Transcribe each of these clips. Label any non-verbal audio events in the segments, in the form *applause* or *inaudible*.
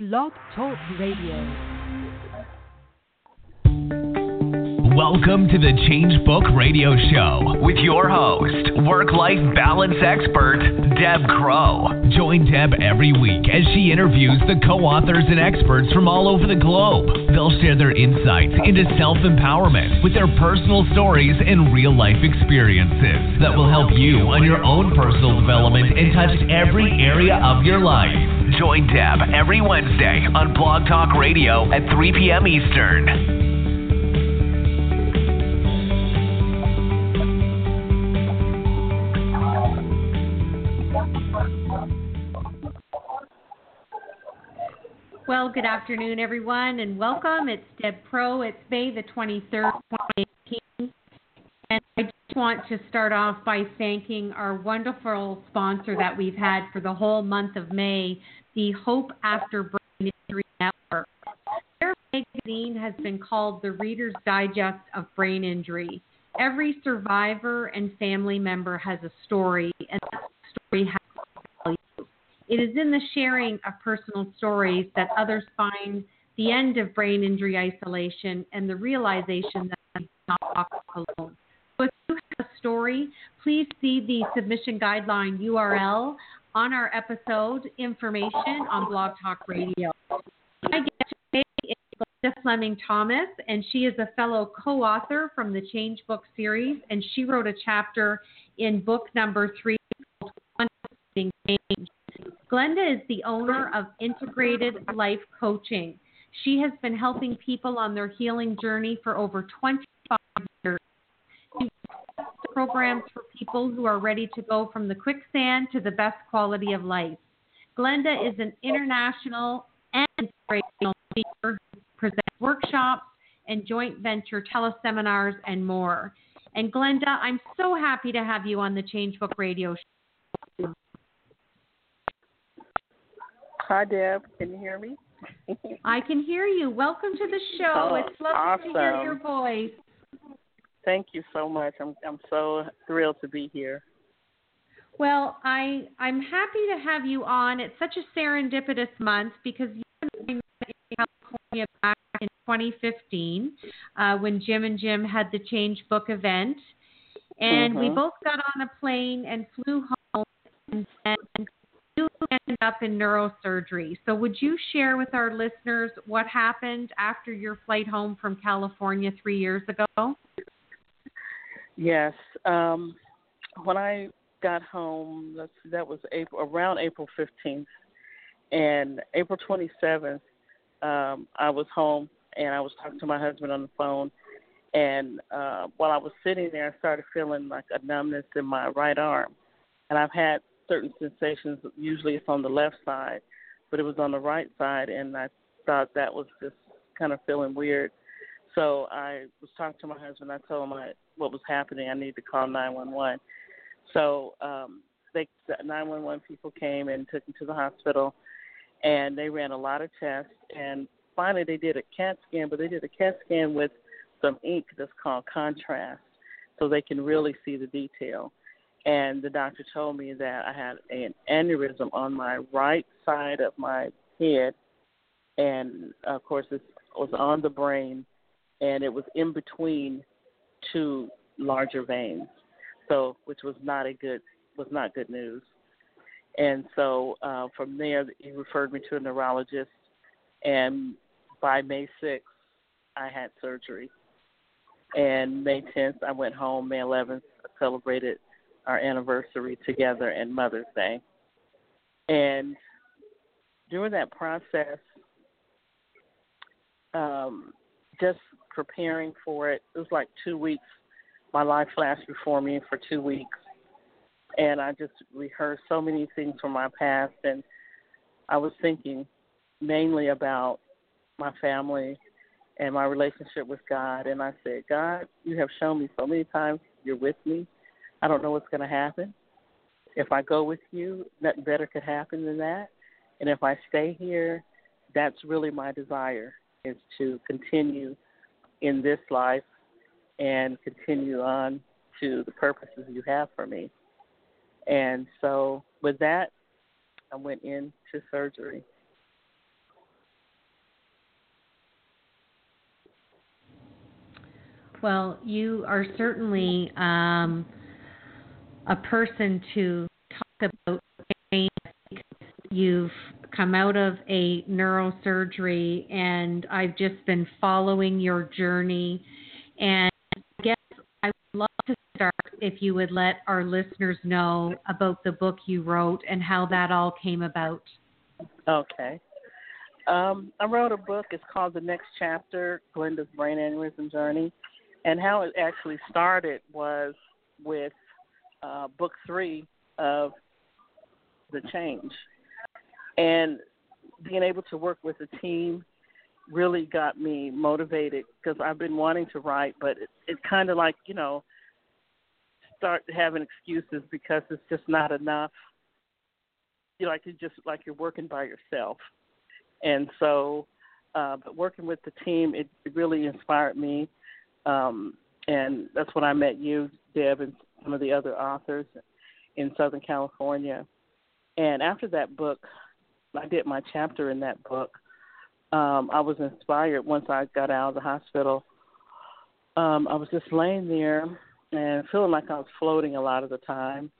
Blog Talk Radio. Welcome to the Change Book Radio Show with your host, work life balance expert, Deb Crowe. Join Deb every week as she interviews the co authors and experts from all over the globe. They'll share their insights into self empowerment with their personal stories and real life experiences that will help you on your own personal development and touch every area of your life. Join Deb every Wednesday on Blog Talk Radio at 3 p.m. Eastern. Well, good afternoon, everyone, and welcome. It's Deb Crowe. It's May the 23rd, 2018. And I just want to start off by thanking our wonderful sponsor that we've had for the whole month of May, the Hope After Brain Injury Network. Their magazine has been called the Reader's Digest of Brain Injury. Every survivor and family member has a story, and that story has value. it is in the sharing of personal stories that others find the end of brain injury isolation and the realization that they not walk alone. So if you have a story, please see the submission guideline URL on our episode information on Blog Talk Radio. My guest today is Glenda Fleming Thomas, and she is a fellow co author from the Change Book series, and she wrote a chapter in book number three called. Glenda is the owner of Integrated Life Coaching. She has been helping people on their healing journey for over 25 years. She programs for people who are ready to go from the quicksand to the best quality of life. Glenda is an international and inspirational speaker who presents workshops and joint venture teleseminars and more. And Glenda, I'm so happy to have you on the Changebook Radio show. Hi, Deb. Can you hear me? I can hear you. Welcome to the show. Oh, it's lovely awesome. to hear your voice. Thank you so much. I'm I'm so thrilled to be here. Well, I I'm happy to have you on. It's such a serendipitous month because you and I met in California back in 2015 uh, when Jim and Jim had the Change Book event, and we Mhm. both got on a plane and flew home and, and you ended up in neurosurgery. So, would you share with our listeners what happened after your flight home from California three years ago? Yes. Um, when I got home, let's see, that was April around April 15th, and April 27th, um, I was home and I was talking to my husband on the phone. And uh, while I was sitting there, I started feeling like a numbness in my right arm, and I've had certain sensations. Usually, it's on the left side, but it was on the right side, and I thought that was just kind of feeling weird. So I was talking to my husband. I told him I, what was happening. I needed to call 911. So um, they, the 911 people came and took me to the hospital, and they ran a lot of tests. And finally, they did a CAT scan, but they did a CAT scan with some ink that's called contrast, so they can really see the detail. And the doctor told me that I had an aneurysm on my right side of my head, and of course, it was on the brain, and it was in between two larger veins, so which was not a good was not good news. And so uh, from there, he referred me to a neurologist, and by May 6th, I had surgery. And May 10th, I went home. May 11th, I celebrated our anniversary together and Mother's Day. And during that process, um, just preparing for it, it was like two weeks. My life flashed before me for two weeks. And I just rehearsed so many things from my past. And I was thinking mainly about my family and my relationship with God. And I said, God, you have shown me so many times you're with me. I don't know what's going to happen. If I go with you, nothing better could happen than that. And if I stay here, that's really my desire is to continue in this life and continue on to the purposes you have for me. And so, with that, I went into surgery. Well, you are certainly um, a person to talk about pain. You've come out of a neurosurgery, and I've just been following your journey. And I guess I would love to start if you would let our listeners know about the book you wrote and how that all came about. Okay. Um, I wrote a book. It's called The Next Chapter Glenda's Brain Aneurysm Journey. And how it actually started was with uh, book three of The Change. And being able to work with a team really got me motivated because I've been wanting to write, but it, it's kind of like, you know, start having excuses because it's just not enough. You like you just like you're working by yourself, and so, uh, but working with the team, it, it really inspired me, um, and that's when I met you, Deb, and some of the other authors in Southern California. And after that book, I did my chapter in that book. Um, I was inspired once I got out of the hospital. Um, I was just laying there and feeling like I was floating a lot of the time,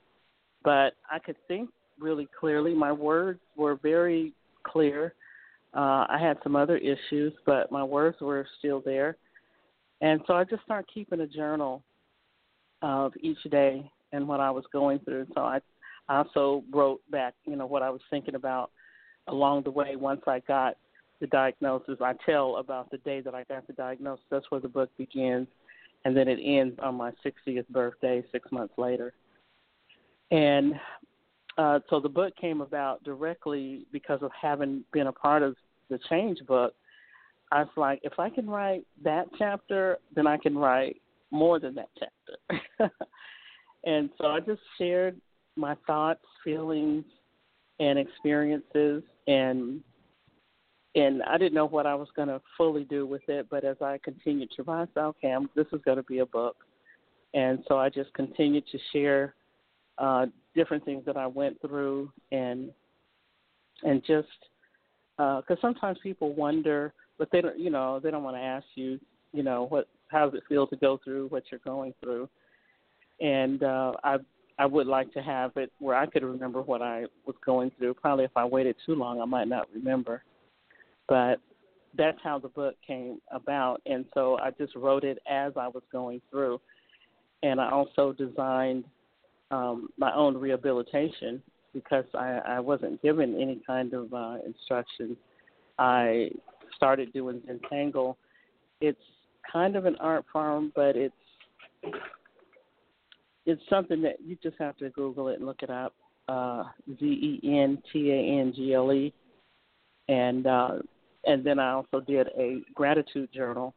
but I could think really clearly. My words were very clear. Uh, I had some other issues, but my words were still there. And so I just started keeping a journal of each day and what I was going through. So I also wrote back, you know, what I was thinking about along the way once I got the diagnosis. I tell about the day that I got the diagnosis. That's where the book begins and then it ends on my 60th birthday, six months later. And uh, so the book came about directly because of having been a part of the Change book. I was like, if I can write that chapter, then I can write more than that chapter. *laughs* and so I just shared my thoughts, feelings, and experiences, and and I didn't know what I was going to fully do with it. But as I continued to write, okay, this is going to be a book, and so I just continued to share uh, different things that I went through, and and just because uh, sometimes people wonder, but they don't, you know, they don't want to ask you, you know, what how does it feel to go through what you're going through, and uh, I I would like to have it where I could remember what I was going through. Probably if I waited too long, I might not remember but that's how the book came about. And so I just wrote it as I was going through. And I also designed um, my own rehabilitation because I, I wasn't given any kind of uh, instruction. I started doing Zentangle. It's kind of an art form, but it's it's something that you just have to Google it and look it up. Uh, Z E N T A N G L E, and uh, and then I also did a gratitude journal,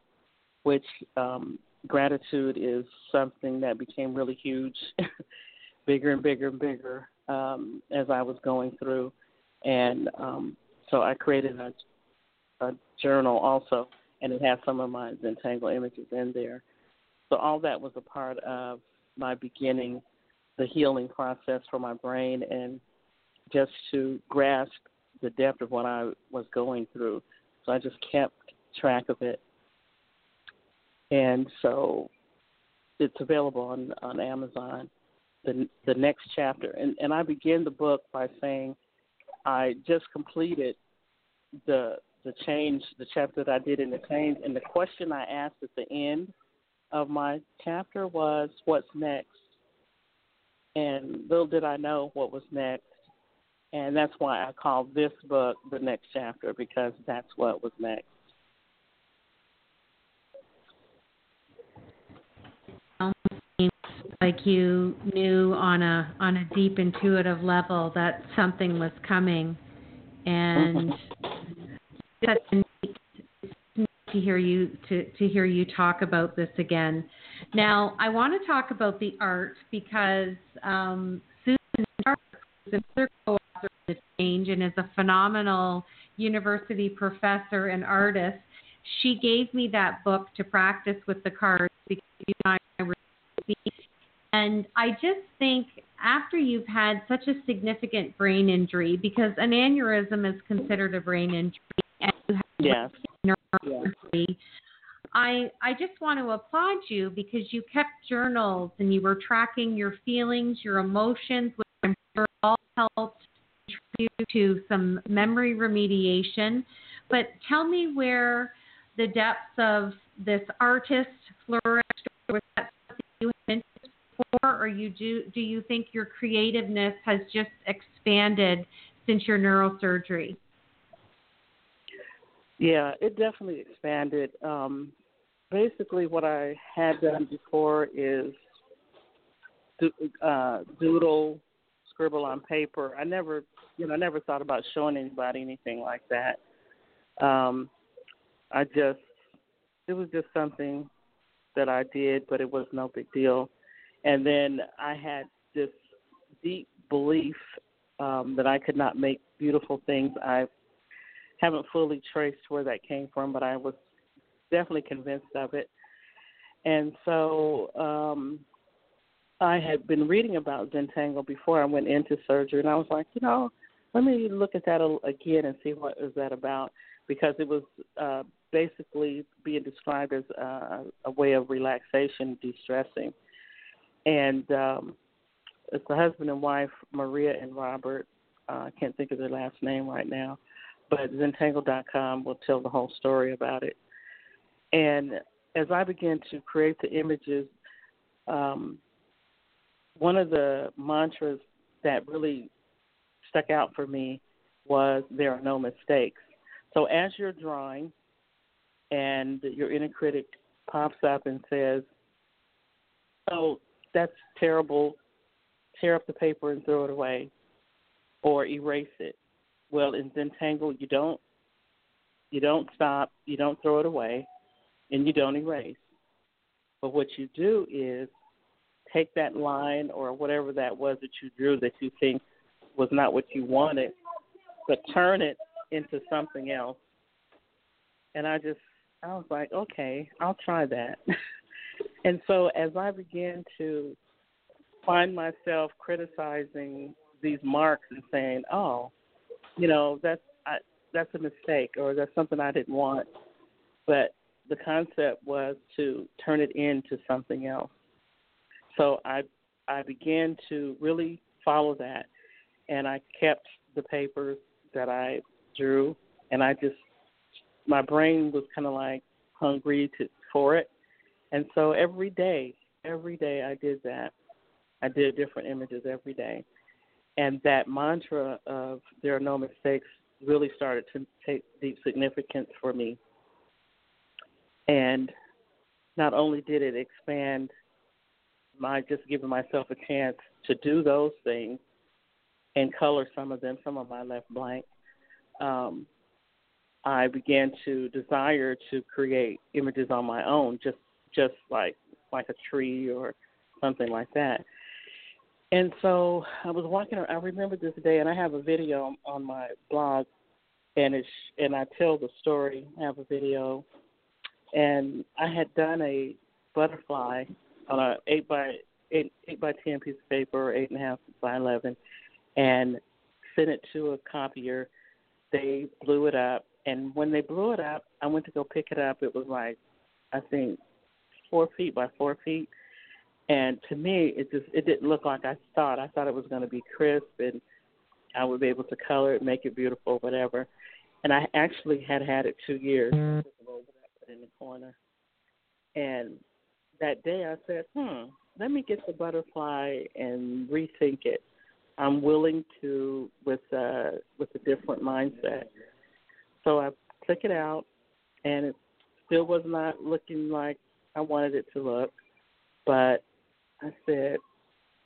which um, gratitude is something that became really huge, *laughs* bigger and bigger and bigger um, as I was going through, and um, so I created a, a journal also, and it has some of my Zentangle images in there. So all that was a part of my beginning, the healing process for my brain, and just to grasp the depth of what I was going through. So I just kept track of it. And so it's available on, on Amazon, the, the next chapter. And, and I begin the book by saying I just completed the the change, the chapter that I did in the change, and the question I asked at the end of my chapter was, "What's next?" And little did I know what was next and that's why I call this book the next chapter because that's what was next. Seems like you knew on a on a deep intuitive level that something was coming, and *laughs* to hear you to to hear you talk about this again. Now, I want to talk about the art because um, Susan is another co author of the change and is a phenomenal university professor and artist. She gave me that book to practice with the cards because you and I were and I just think after you've had such a significant brain injury, because an aneurysm is considered a brain injury, and you have yes. Injury, I I just want to applaud you because you kept journals and you were tracking your feelings, your emotions, which I'm sure all helped contribute to some memory remediation. But tell me where the depths of this artist flourished, was that something you had interest or you do do you think your creativeness has just expanded since your neurosurgery? Yeah, it definitely expanded. Um, basically, what I had done before is do, uh, doodle, scribble on paper. I never, you know, I never thought about showing anybody anything like that. Um, I just, it was just something that I did, but it was no big deal. And then I had this deep belief um, that I could not make beautiful things. I haven't fully traced where that came from, but I was definitely convinced of it. And so um, I had been reading about Zentangle before I went into surgery, and I was like, you know, let me look at that again and see what is that about, because it was uh, basically being described as uh, a way of relaxation, de-stressing, and um, it's the husband and wife, Maria and Robert. Uh, I can't think of their last name right now, but Zentangle.com will tell the whole story about it. And as I began to create the images, um, one of the mantras that really stuck out for me was there are no mistakes. So as you're drawing and your inner critic pops up and says, Oh, that's terrible, tear up the paper and throw it away or erase it. Well, in Zentangle, you don't you don't stop, you don't throw it away, and you don't erase. But what you do is take that line or whatever that was that you drew that you think was not what you wanted, but turn it into something else. And I just, I was like, okay, I'll try that. *laughs* and so as I began to find myself criticizing these marks and saying, oh, you know, that's I, that's a mistake or that's something I didn't want. But the concept was to turn it into something else. So I I began to really follow that, and I kept the papers that I drew, and I just my brain was kind of like hungry to for it, and so every day, every day I did that. I did different images every day, and that mantra of there are no mistakes really started to take deep significance for me and not only did it expand my just giving myself a chance to do those things and color some of them, some of my left blank, um, I began to desire to create images on my own, just just like like a tree or something like that. And so I was walking. around. I remember this day, and I have a video on my blog, and it's and I tell the story. I have a video and I had done a butterfly on a eight by eight eight by ten piece of paper, eight and a half by eleven, and sent it to a copier. They blew it up, and when they blew it up, I went to go pick it up. It was like, I think, four feet by four feet, and to me, it just it didn't look like I thought. I thought it was going to be crisp and I would be able to color it, make it beautiful, whatever. And I actually had had it two years in the corner. And that day I said, hmm, let me get the butterfly and rethink it. I'm willing to with uh with a different mindset. So I took it out and it still was not looking like I wanted it to look. But I said,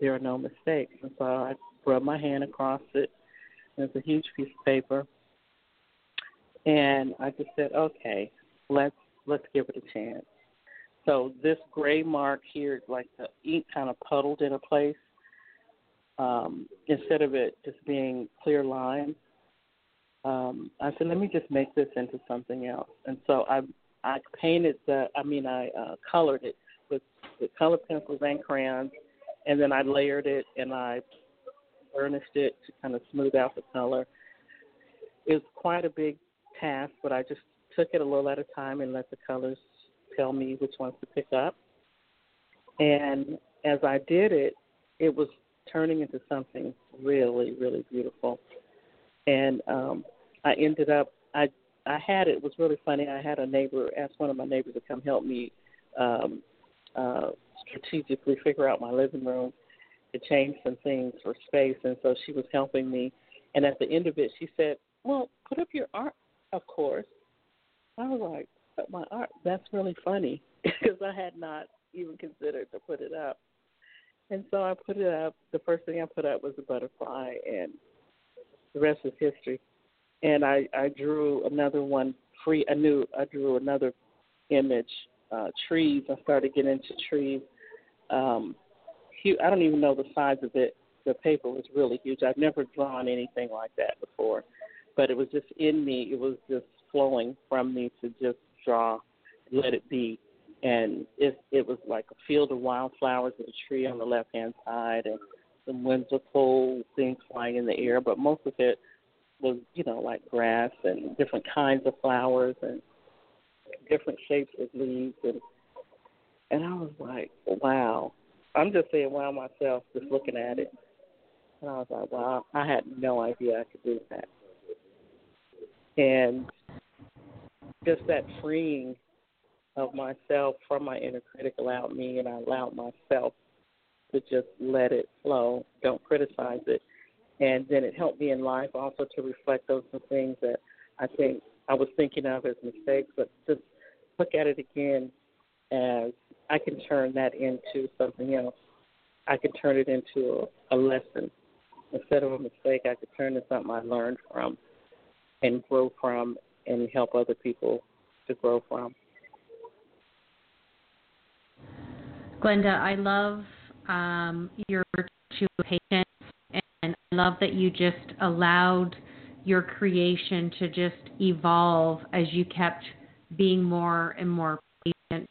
There are no mistakes and so I rubbed my hand across it. It's a huge piece of paper. And I just said, Okay, let's let's give it a chance. So this gray mark here, like the ink kind of puddled in a place, um, instead of it just being clear lines, um, I said, let me just make this into something else. And so I I painted the, I mean, I uh, colored it with, color pencils and crayons, and then I layered it and I burnished it to kind of smooth out the color. It was quite a big task, but I just took it a little at a time and let the colors tell me which ones to pick up. And as I did it, it was turning into something really, really beautiful. And um, I ended up, I I had it was really funny. I had a neighbor ask one of my neighbors to come help me um, uh, strategically figure out my living room to change some things for space, and so she was helping me. And at the end of it, she said, "Well, put up your art, of course." I was like, "But my art? That's really funny *laughs* because I had not even considered to put it up." And so I put it up. The first thing I put up was a butterfly, and the rest is history. And I I drew another one free. I knew I drew another image, uh, trees. I started getting into trees. Um, huge. I don't even know the size of it. The paper was really huge. I've never drawn anything like that before, but it was just in me. It was just flowing from me to just draw, let it be, and it it was like a field of wildflowers with a tree on the left hand side and some whimsical things flying in the air, but most of it was you know like grass and different kinds of flowers and different shapes of leaves and and I was like, wow, I'm just saying wow myself, just looking at it. And I was like, wow, I had no idea I could do that. And just that freeing of myself from my inner critic allowed me, and I allowed myself to just let it flow. Don't criticize it. And then it helped me in life also to reflect those things that I think I was thinking of as mistakes, but just look at it again as I can turn that into something else. I can turn it into a, a lesson. Instead of a mistake, I could turn it something I learned from and grow from and help other people to grow from. Glenda, I love um, your virtue of patience, and I love that you just allowed your creation to just evolve as you kept being more and more patient.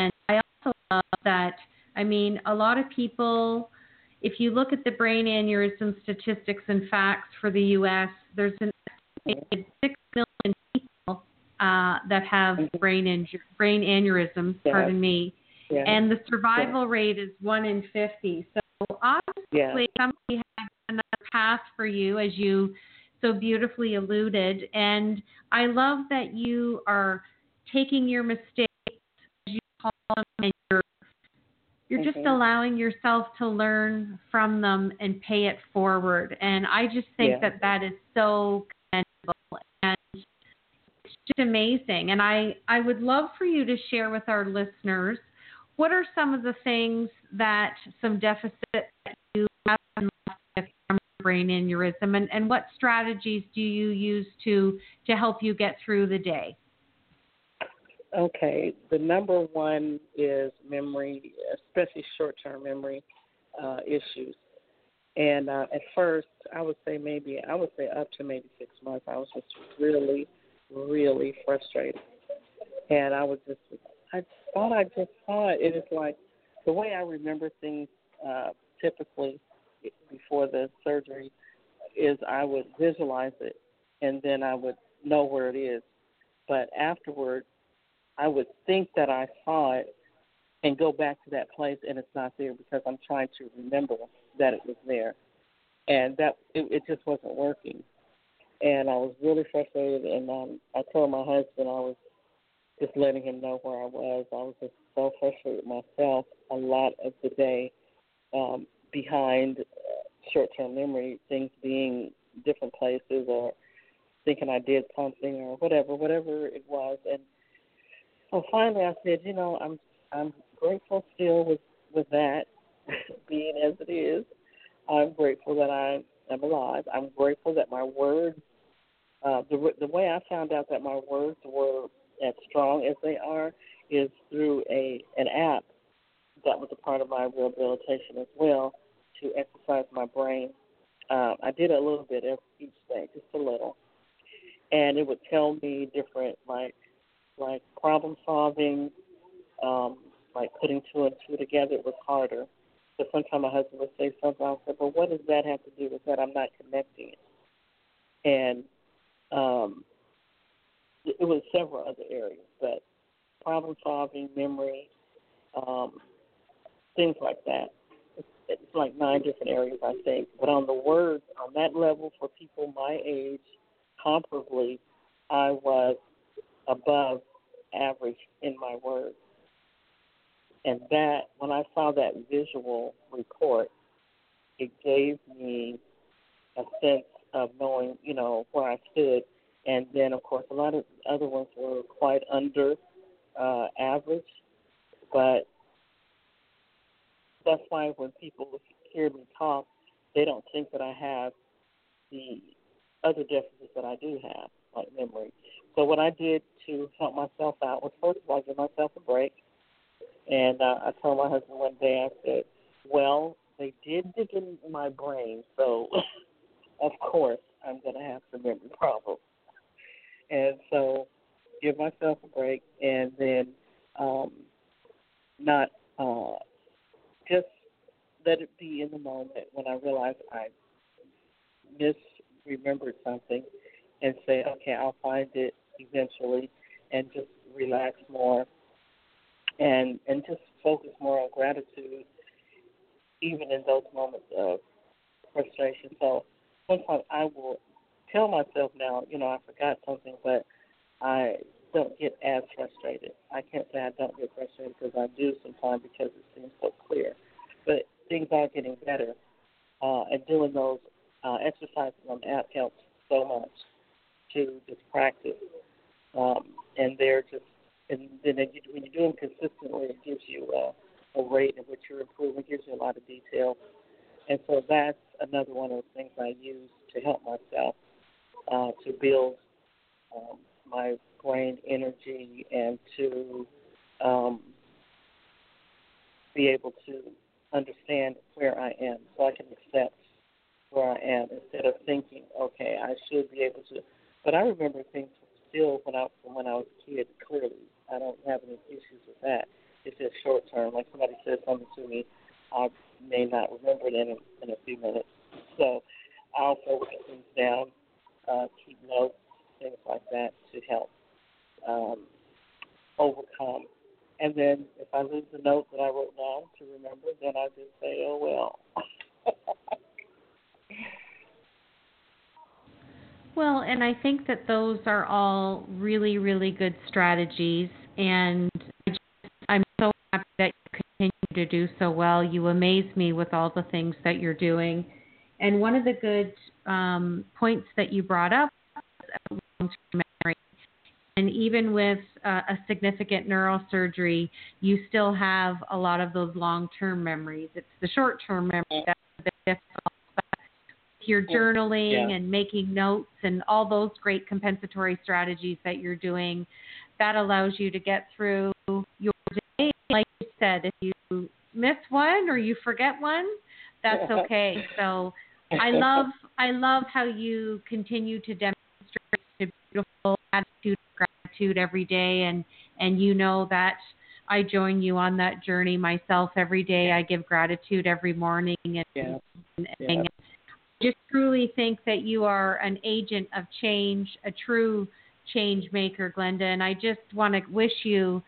And I also love that, I mean, a lot of people, if you look at the brain aneurysm statistics and facts for the U.S., there's an estimated 6 million people uh, that have mm-hmm. brain, inju- brain aneurysms, yeah. pardon me, yeah. and the survival yeah. rate is 1 in 50. So obviously, somebody has another path for you, as you so beautifully alluded. And I love that you are taking your mistakes and you're you're just allowing yourself to learn from them and pay it forward. And I just think yeah. that that is so commendable and it's just amazing. And I I would love for you to share with our listeners what are some of the things that some deficits that you have brain aneurysm and, and what strategies do you use to to help you get through the day? Okay, the number one is memory, especially short term memory uh, issues. And uh, at first, I would say maybe, I would say up to maybe six months, I was just really, really frustrated. And I was just, I thought I just saw it. It is like the way I remember things uh, typically before the surgery is I would visualize it and then I would know where it is. But afterward, I would think that I saw it and go back to that place and it's not there because I'm trying to remember that it was there. And that it, it just wasn't working. And I was really frustrated and um I told my husband I was just letting him know where I was. I was just so frustrated myself a lot of the day um behind uh, short-term memory, things being different places or thinking I did something or whatever, whatever it was. And so finally, I said, you know, I'm I'm grateful still with with that *laughs* being as it is. I'm grateful that I am alive. I'm grateful that my words, uh, the the way I found out that my words were as strong as they are is through a an app that was a part of my rehabilitation as well to exercise my brain. Uh, I did a little bit of each day, just a little, and it would tell me different like like problem solving, um, like putting two and two together was harder. But sometimes my husband would say something, I say, but what does that have to do with that? I'm not connecting it. And um, it was several other areas, but problem solving, memory, um, things like that. It's, like nine different areas, I think. But on the words, on that level, for people my age, comparably, I was above average in my words. And that, when I saw that visual report, it gave me a sense of knowing, you know, where I stood. And then, of course, a lot of other ones were quite under uh, average. But that's why when people hear me talk, they don't think that I have the other deficits that I do have, like memory. So what I did to help myself out was first of all give myself a break. And uh, I told my husband one day, I said, "Well, they did dig in my brain, so *laughs* of course I'm going to have some memory *laughs* problems." And so, give myself a break, and then um, not uh, just let it be in the moment when I realize I misremembered something, and say, "Okay, I'll find it eventually and just relax more and and just focus more on gratitude even in those moments of frustration. So sometimes I will tell myself now, you know, I forgot something, but I don't get as frustrated. I can't say I don't get frustrated because I do sometimes because it seems so clear. But things are getting better, uh, and doing those uh, exercises on the app helps so much to just practice um, and they're just and then when you do them consistently, it gives you a, a rate in which you're improving. It gives you a lot of detail, and so that's another one of the things I use to help myself uh, to build um, my brain energy and to um, be able to understand where I am, so I can accept where I am instead of thinking, okay, I should be able to. But I remember things still when I when I was a kid. Clearly, I don't have any issues with that. It's just short term. Like somebody said something to me, I may not remember it in a, in a few minutes. So I also write things down, uh, keep notes, things like that to help um, overcome. And then if I lose the note that I wrote down to remember, then I just say, oh well. *laughs* Well, and I think that those are all really, really good strategies. And I just, I'm so happy that you continue to do so well. You amaze me with all the things that you're doing. And one of the good um, points that you brought up was long-term memory. And even with uh, a significant neurosurgery, you still have a lot of those long-term memories. It's the short-term memory that's a bit difficult your journaling yeah. and making notes and all those great compensatory strategies that you're doing, that allows you to get through your day. Like you said, if you miss one or you forget one, that's *laughs* okay. So I love I love how you continue to demonstrate a beautiful attitude of gratitude every day and and you know that I join you on that journey myself every day. I give gratitude every morning and, yeah. and, and just truly think that you are an agent of change, a true change maker, Glenda. And I just want to wish you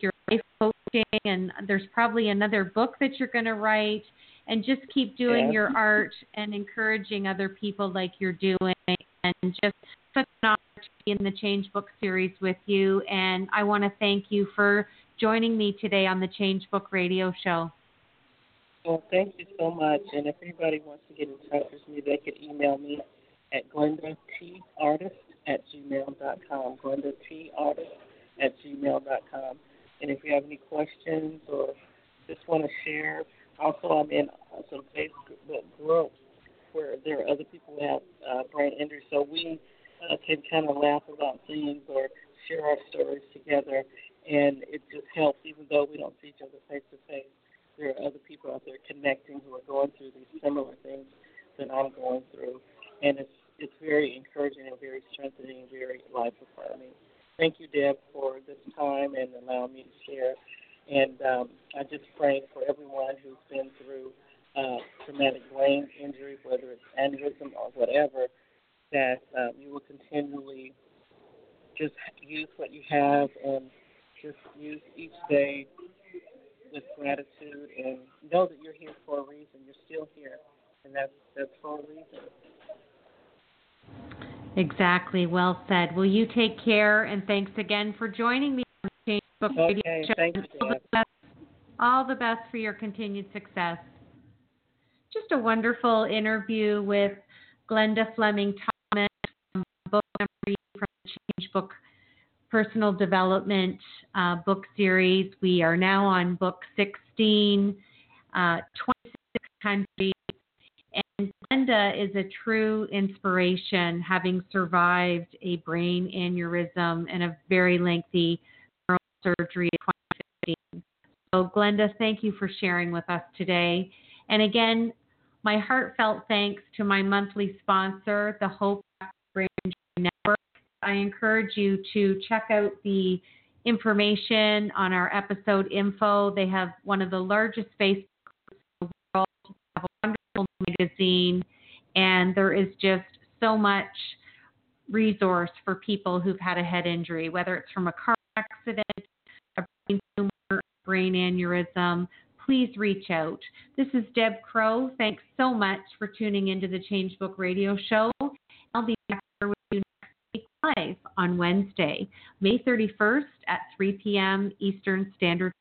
your life coaching, and there's probably another book that you're going to write, and just keep doing yeah. your art and encouraging other people like you're doing, and just such an honor to be in the Change Book series with you. And I want to thank you for joining me today on the Change Book Radio Show. Well, thank you so much. And if anybody wants to get in touch with me, they could email me at glendatartist at gmail.com. glendatartist at gmail.com. And if you have any questions or just want to share, also I'm in some Facebook groups where there are other people who have uh, brain injury, so we uh, can kind of laugh about things or share our stories together, and it just helps, even though we don't see each other face to face there are other people out there connecting who are going through these similar things that I'm going through, and it's it's very encouraging and very strengthening and very life affirming. Thank you, Deb, for this time and allowing me to share. And um, I just pray for everyone who's been through uh, traumatic brain injury, whether it's aneurysm or whatever, that um, you will continually just use what you have and just use each day with gratitude and know that you're here for a reason. You're still here, and that's that's for a reason. Exactly. Well said. Will you take care and thanks again for joining me on the Change Book okay, Radio Show. Thank you, all, the best, all the best for your continued success. Just a wonderful interview with Glenda Fleming the Change Book Personal Development uh, book series. We are now on book 16, uh, 26 countries and Glenda is a true inspiration, having survived a brain aneurysm and a very lengthy neurosurgery in 2015. So, Glenda, thank you for sharing with us today. And again, my heartfelt thanks to my monthly sponsor, the Hope encourage you to check out the information on our episode info. They have one of the largest Facebook in the world, have a wonderful magazine, and there is just so much resource for people who've had a head injury, whether it's from a car accident, a brain tumor, brain aneurysm. Please reach out. This is Deb Crowe. Thanks so much for tuning into the Changebook Radio Show. I'll be back here with you next week live on Wednesday, May 31st at 3 p.m. Eastern Standard